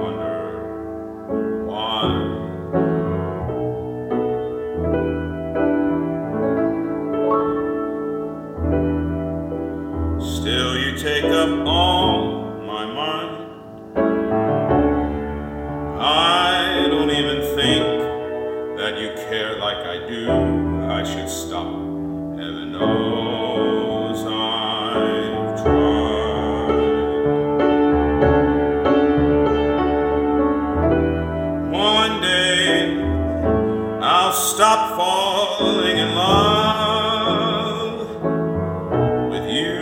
wonder why. Still, you take up all my mind. I don't even think that you care like I do. I should stop. Heaven knows stop falling in love with you.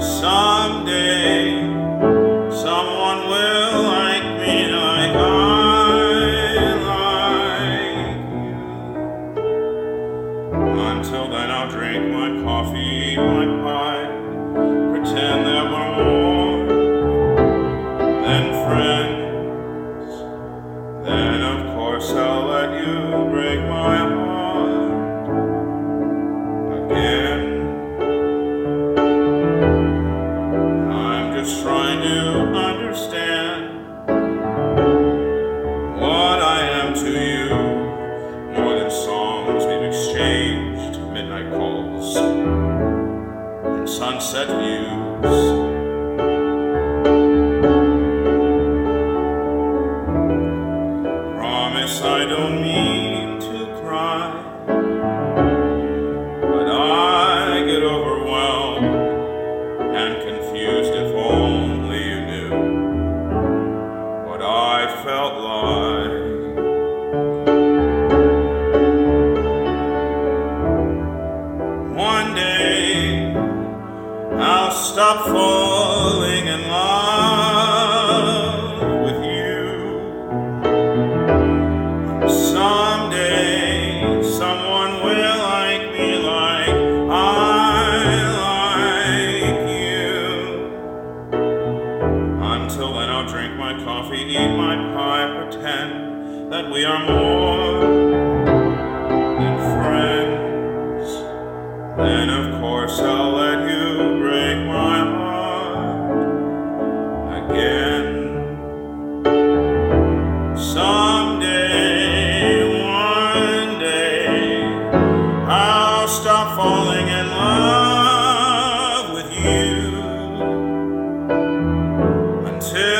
Someday someone will like me like I like you. Until then, I'll drink my coffee, break my heart again. I'm just trying to understand what I am to you. More than songs we've exchanged, midnight calls, and sunset views. Confused if only you knew what I felt like. One day I'll stop falling in that we are more than friends. Then, of course, I'll let you break my heart again. Someday, one day, I'll stop falling in love with you until.